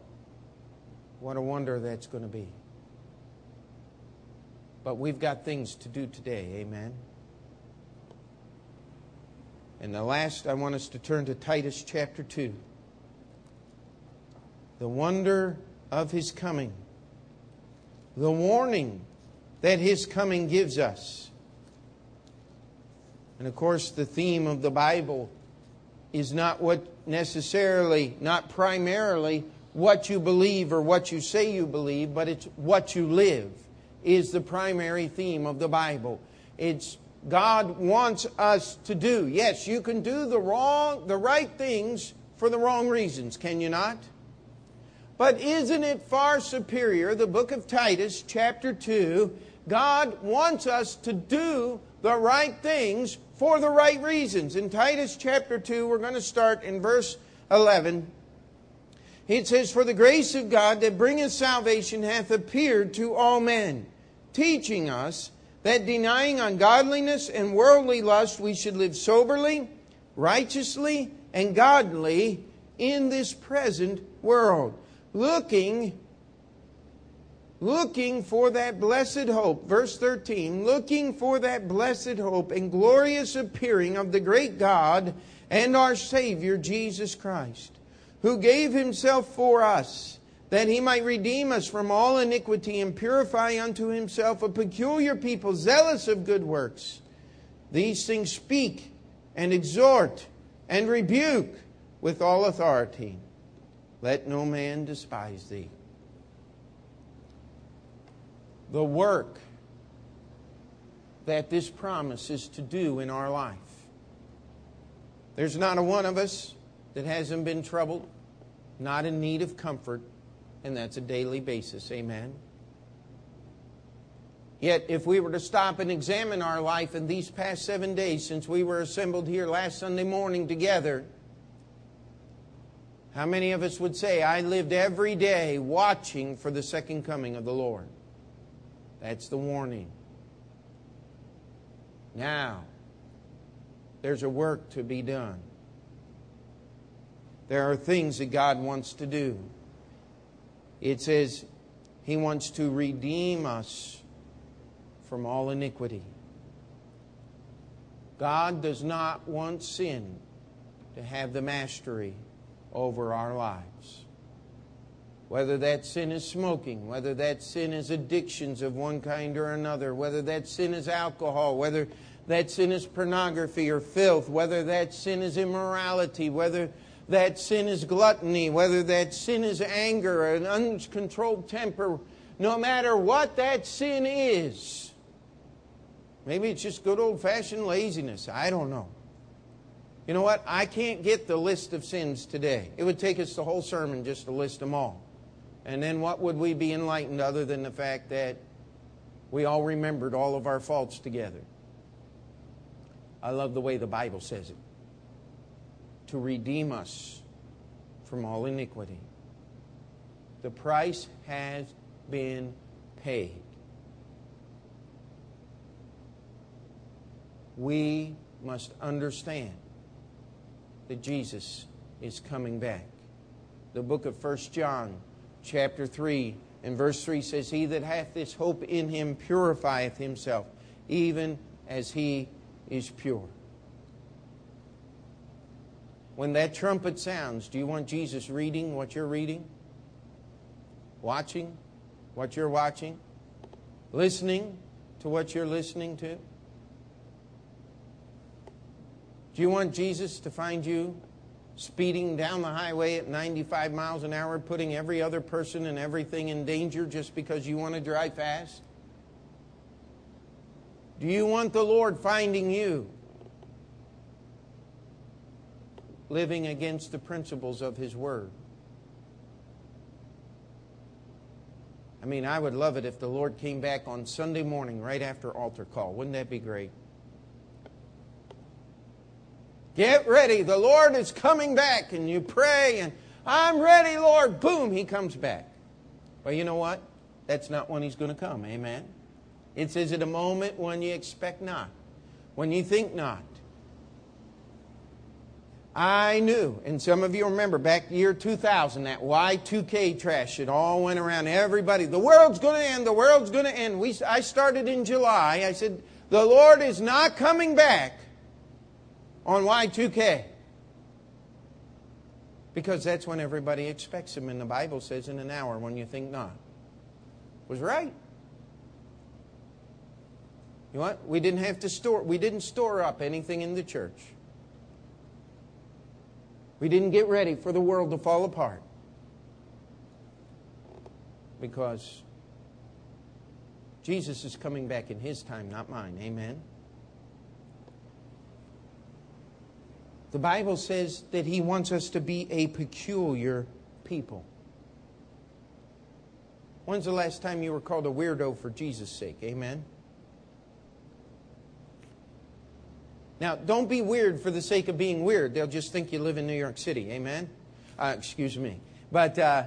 what a wonder that's going to be. But we've got things to do today. Amen. And the last, I want us to turn to Titus chapter 2 the wonder of his coming, the warning that his coming gives us. And of course, the theme of the Bible is not what necessarily, not primarily what you believe or what you say you believe, but it's what you live is the primary theme of the Bible. It's God wants us to do. Yes, you can do the wrong the right things for the wrong reasons, can you not? But isn't it far superior, the book of Titus, chapter 2? God wants us to do the right things for the right reasons. In Titus chapter 2, we're going to start in verse 11. It says, For the grace of God that bringeth salvation hath appeared to all men, teaching us that denying ungodliness and worldly lust, we should live soberly, righteously, and godly in this present world looking looking for that blessed hope. Verse 13, looking for that blessed hope and glorious appearing of the great God and our Savior Jesus Christ, who gave himself for us that he might redeem us from all iniquity and purify unto himself a peculiar people, zealous of good works. These things speak and exhort and rebuke with all authority. Let no man despise thee. The work that this promise is to do in our life. There's not a one of us that hasn't been troubled, not in need of comfort, and that's a daily basis. Amen. Yet, if we were to stop and examine our life in these past seven days since we were assembled here last Sunday morning together, how many of us would say, I lived every day watching for the second coming of the Lord? That's the warning. Now, there's a work to be done. There are things that God wants to do. It says He wants to redeem us from all iniquity. God does not want sin to have the mastery over our lives. Whether that sin is smoking, whether that sin is addictions of one kind or another, whether that sin is alcohol, whether that sin is pornography or filth, whether that sin is immorality, whether that sin is gluttony, whether that sin is anger or an uncontrolled temper, no matter what that sin is. Maybe it's just good old fashioned laziness. I don't know. You know what? I can't get the list of sins today. It would take us the whole sermon just to list them all. And then what would we be enlightened other than the fact that we all remembered all of our faults together? I love the way the Bible says it to redeem us from all iniquity. The price has been paid. We must understand that Jesus is coming back. The book of 1 John, chapter 3, and verse 3 says, He that hath this hope in him purifieth himself, even as he is pure. When that trumpet sounds, do you want Jesus reading what you're reading? Watching what you're watching? Listening to what you're listening to? Do you want Jesus to find you speeding down the highway at 95 miles an hour, putting every other person and everything in danger just because you want to drive fast? Do you want the Lord finding you living against the principles of His Word? I mean, I would love it if the Lord came back on Sunday morning right after altar call. Wouldn't that be great? Get ready. The Lord is coming back. And you pray, and I'm ready, Lord. Boom, He comes back. Well, you know what? That's not when He's going to come. Amen. It says at a moment when you expect not, when you think not. I knew, and some of you remember back year 2000, that Y2K trash, it all went around everybody. The world's going to end, the world's going to end. We, I started in July. I said, the Lord is not coming back on Y2K. Because that's when everybody expects him, and the Bible says in an hour when you think not. Was right. You know what? We didn't have to store we didn't store up anything in the church. We didn't get ready for the world to fall apart. Because Jesus is coming back in his time, not mine. Amen. The Bible says that He wants us to be a peculiar people. When's the last time you were called a weirdo for Jesus' sake? Amen? Now, don't be weird for the sake of being weird. They'll just think you live in New York City. Amen? Uh, excuse me. But uh,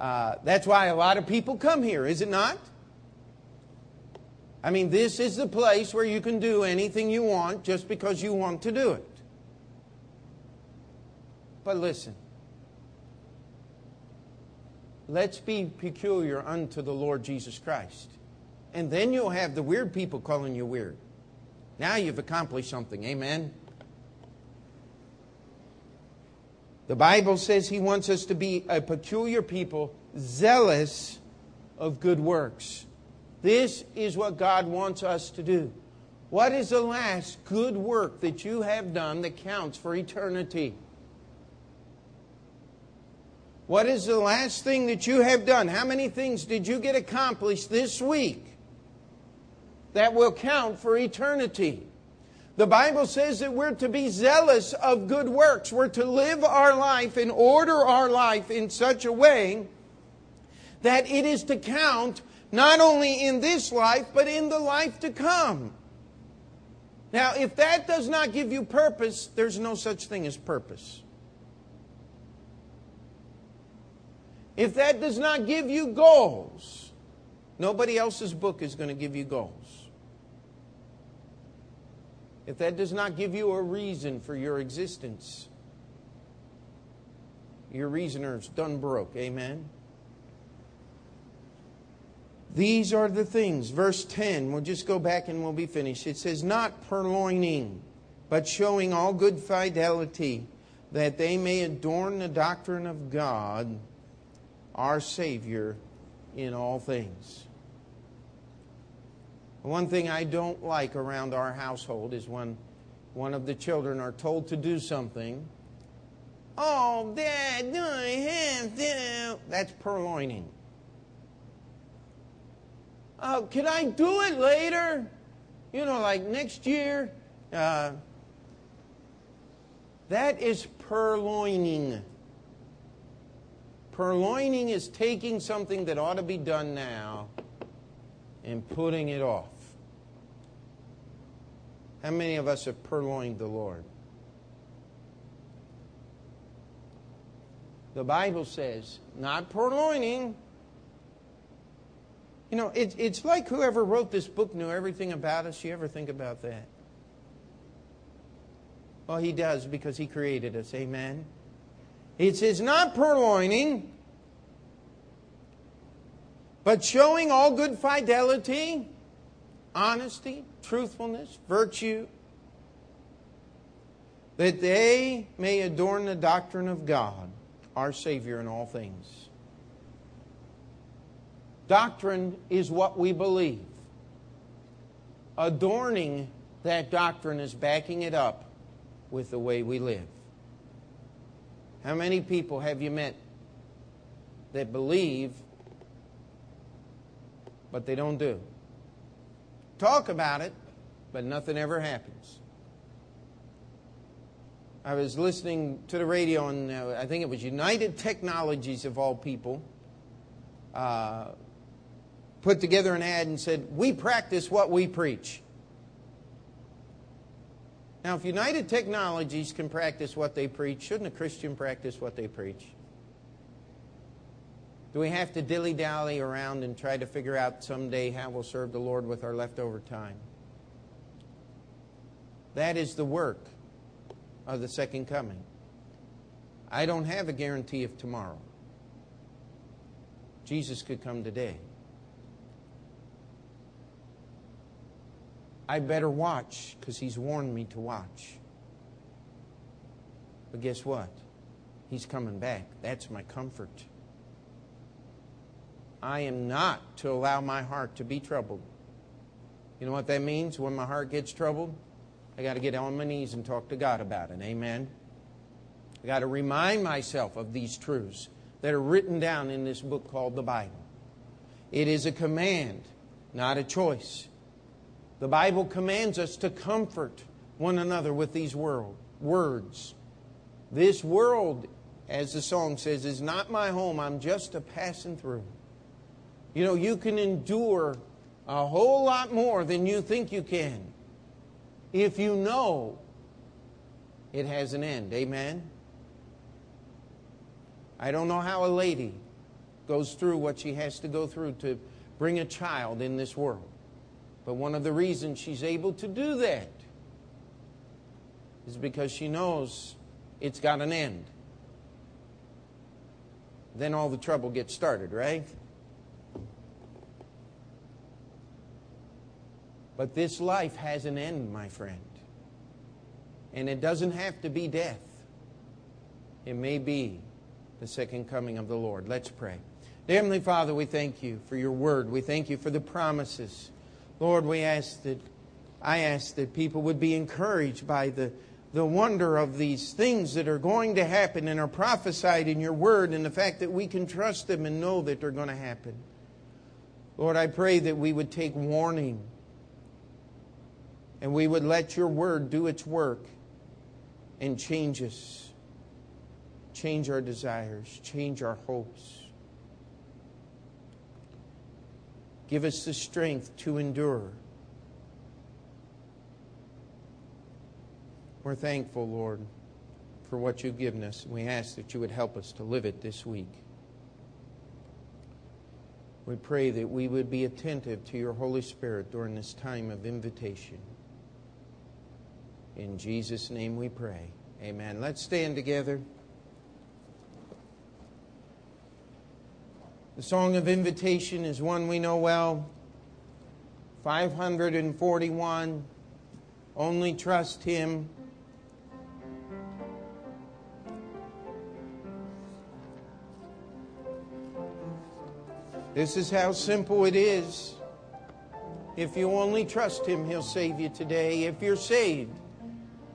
uh, that's why a lot of people come here, is it not? I mean, this is the place where you can do anything you want just because you want to do it. But listen, let's be peculiar unto the Lord Jesus Christ. And then you'll have the weird people calling you weird. Now you've accomplished something. Amen. The Bible says He wants us to be a peculiar people, zealous of good works. This is what God wants us to do. What is the last good work that you have done that counts for eternity? What is the last thing that you have done? How many things did you get accomplished this week that will count for eternity? The Bible says that we're to be zealous of good works. We're to live our life and order our life in such a way that it is to count not only in this life, but in the life to come. Now, if that does not give you purpose, there's no such thing as purpose. If that does not give you goals, nobody else's book is going to give you goals. If that does not give you a reason for your existence, your reasoner's done broke. Amen? These are the things. Verse 10, we'll just go back and we'll be finished. It says, Not purloining, but showing all good fidelity, that they may adorn the doctrine of God, our Savior, in all things. One thing I don't like around our household is when one of the children are told to do something. Oh, Dad, I have to. That's purloining. Uh, can I do it later? You know, like next year? Uh, that is purloining. Purloining is taking something that ought to be done now and putting it off. How many of us have purloined the Lord? The Bible says, not purloining. You know, it, it's like whoever wrote this book knew everything about us. You ever think about that? Well, he does because he created us. Amen. It says, not purloining, but showing all good fidelity, honesty, truthfulness, virtue, that they may adorn the doctrine of God, our Savior in all things. Doctrine is what we believe. Adorning that doctrine is backing it up with the way we live. How many people have you met that believe, but they don't do? Talk about it, but nothing ever happens. I was listening to the radio, and uh, I think it was United Technologies, of all people, uh, put together an ad and said, We practice what we preach. Now, if United Technologies can practice what they preach, shouldn't a Christian practice what they preach? Do we have to dilly dally around and try to figure out someday how we'll serve the Lord with our leftover time? That is the work of the second coming. I don't have a guarantee of tomorrow. Jesus could come today. I better watch because he's warned me to watch. But guess what? He's coming back. That's my comfort. I am not to allow my heart to be troubled. You know what that means when my heart gets troubled? I got to get on my knees and talk to God about it. Amen. I got to remind myself of these truths that are written down in this book called the Bible. It is a command, not a choice. The Bible commands us to comfort one another with these world, words. This world, as the song says, is not my home. I'm just a passing through. You know, you can endure a whole lot more than you think you can if you know it has an end. Amen? I don't know how a lady goes through what she has to go through to bring a child in this world. But one of the reasons she's able to do that is because she knows it's got an end. Then all the trouble gets started, right? But this life has an end, my friend. And it doesn't have to be death, it may be the second coming of the Lord. Let's pray. Dear Heavenly Father, we thank you for your word. We thank you for the promises. Lord, we ask that I ask that people would be encouraged by the, the wonder of these things that are going to happen and are prophesied in your word and the fact that we can trust them and know that they're going to happen. Lord, I pray that we would take warning and we would let your word do its work and change us, change our desires, change our hopes. Give us the strength to endure. We're thankful, Lord, for what you've given us. We ask that you would help us to live it this week. We pray that we would be attentive to your Holy Spirit during this time of invitation. In Jesus' name we pray. Amen. Let's stand together. The song of invitation is one we know well. 541. Only trust Him. This is how simple it is. If you only trust Him, He'll save you today. If you're saved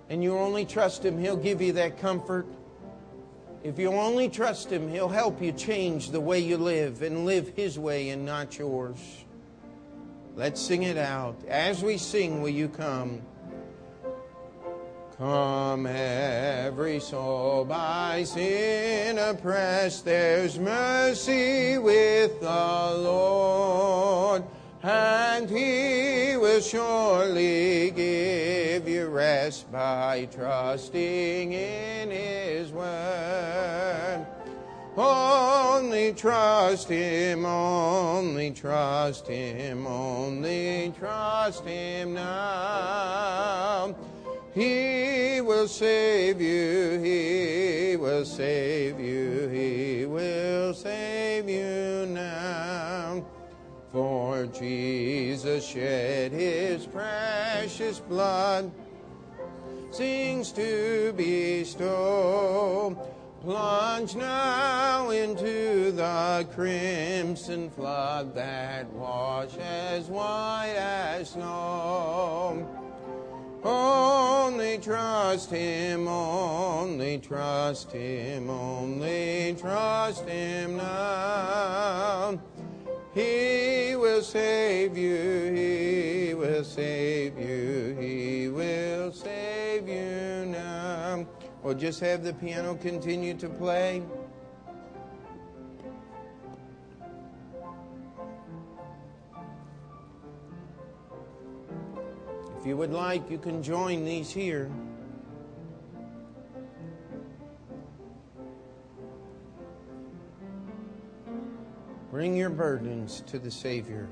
and you only trust Him, He'll give you that comfort. If you only trust Him, He'll help you change the way you live and live His way and not yours. Let's sing it out. As we sing, will you come? Come, every soul by sin oppressed, there's mercy with the Lord, and He will surely give you rest by trusting in His word. Only trust Him, only trust Him, only trust Him now. He will save you, He will save you, He will save you. For Jesus shed His precious blood, sings to bestow. Plunge now into the crimson flood that washes white as snow. Only trust Him, only trust Him, only trust Him now. He will save you, He will save you, He will save you now. Or just have the piano continue to play. If you would like, you can join these here. Bring your burdens to the Savior.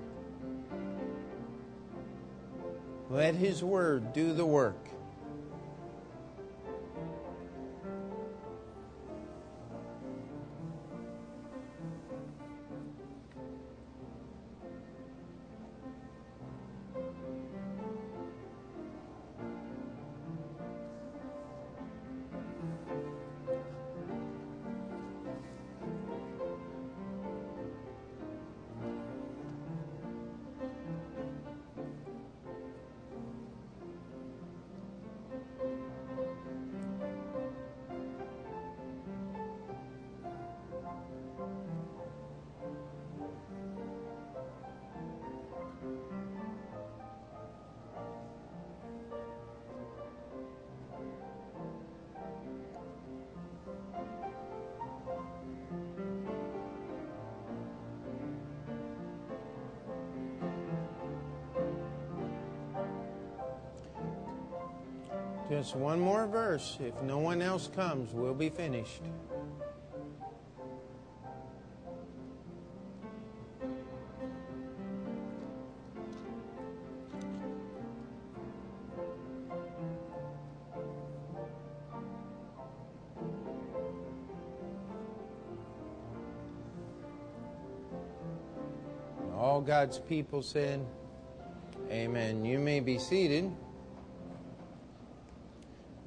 Let His Word do the work. Just one more verse. If no one else comes, we'll be finished. All God's people said, Amen. You may be seated.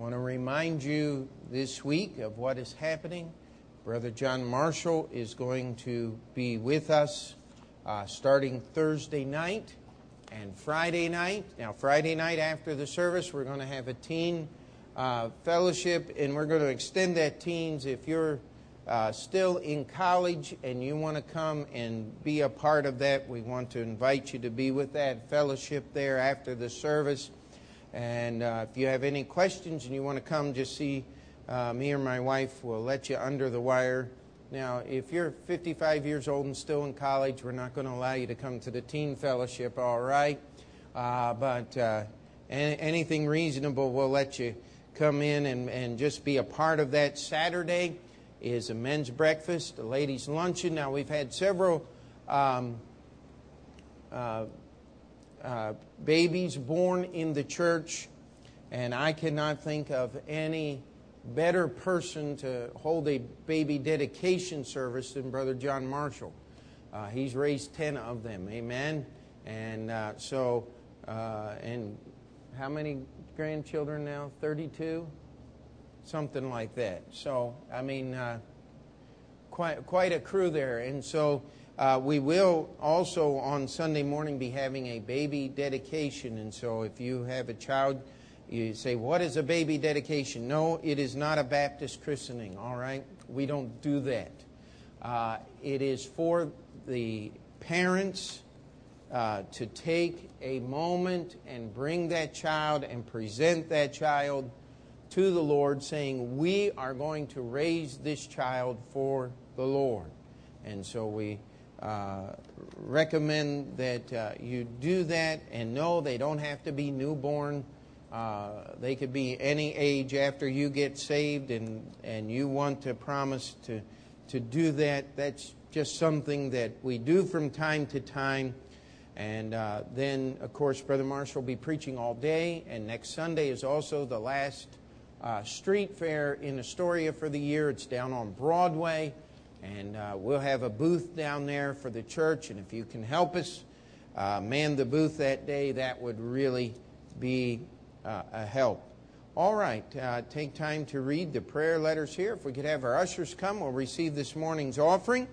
I want to remind you this week of what is happening. Brother John Marshall is going to be with us uh, starting Thursday night and Friday night. Now, Friday night after the service, we're going to have a teen uh, fellowship, and we're going to extend that teens. If you're uh, still in college and you want to come and be a part of that, we want to invite you to be with that fellowship there after the service. And uh, if you have any questions and you want to come, just see uh, me or my wife. We'll let you under the wire. Now, if you're 55 years old and still in college, we're not going to allow you to come to the teen fellowship, all right? Uh, but uh, anything reasonable, we'll let you come in and, and just be a part of that. Saturday is a men's breakfast, a ladies' luncheon. Now, we've had several um, uh, babies born in the church, and I cannot think of any better person to hold a baby dedication service than Brother John Marshall. Uh, he's raised 10 of them, amen? And uh, so, uh, and how many grandchildren now? 32? Something like that. So, I mean, uh, quite, quite a crew there. And so, uh, we will also on Sunday morning be having a baby dedication. And so, if you have a child, you say, What is a baby dedication? No, it is not a Baptist christening, all right? We don't do that. Uh, it is for the parents uh, to take a moment and bring that child and present that child to the Lord, saying, We are going to raise this child for the Lord. And so we uh, recommend that uh, you do that and know they don't have to be newborn uh, they could be any age after you get saved and, and you want to promise to, to do that. That's just something that we do from time to time. And uh, then, of course, Brother Marshall will be preaching all day. And next Sunday is also the last uh, street fair in Astoria for the year. It's down on Broadway. And uh, we'll have a booth down there for the church. And if you can help us uh, man the booth that day, that would really be uh, a help. All right, uh, take time to read the prayer letters here. If we could have our ushers come, we'll receive this morning's offering.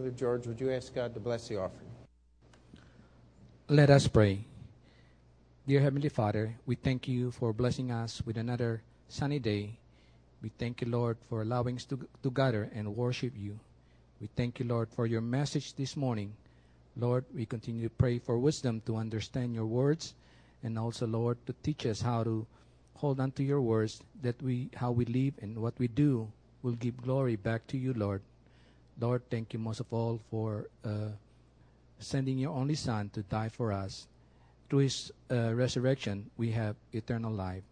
Brother George, would you ask God to bless the offering? Let us pray. Dear Heavenly Father, we thank you for blessing us with another sunny day. We thank you, Lord, for allowing us to, to gather and worship you. We thank you, Lord, for your message this morning. Lord, we continue to pray for wisdom to understand your words and also, Lord, to teach us how to hold on to your words that we how we live and what we do will give glory back to you, Lord. Lord, thank you most of all for uh, sending your only Son to die for us. Through his uh, resurrection, we have eternal life.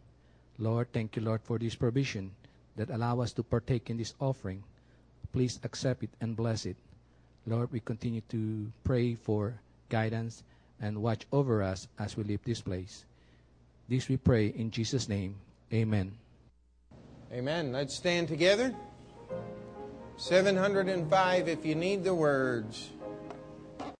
Lord, thank you, Lord, for this provision that allow us to partake in this offering. Please accept it and bless it. Lord, we continue to pray for guidance and watch over us as we leave this place. This we pray in Jesus' name. Amen. Amen. Let's stand together. 705 if you need the words.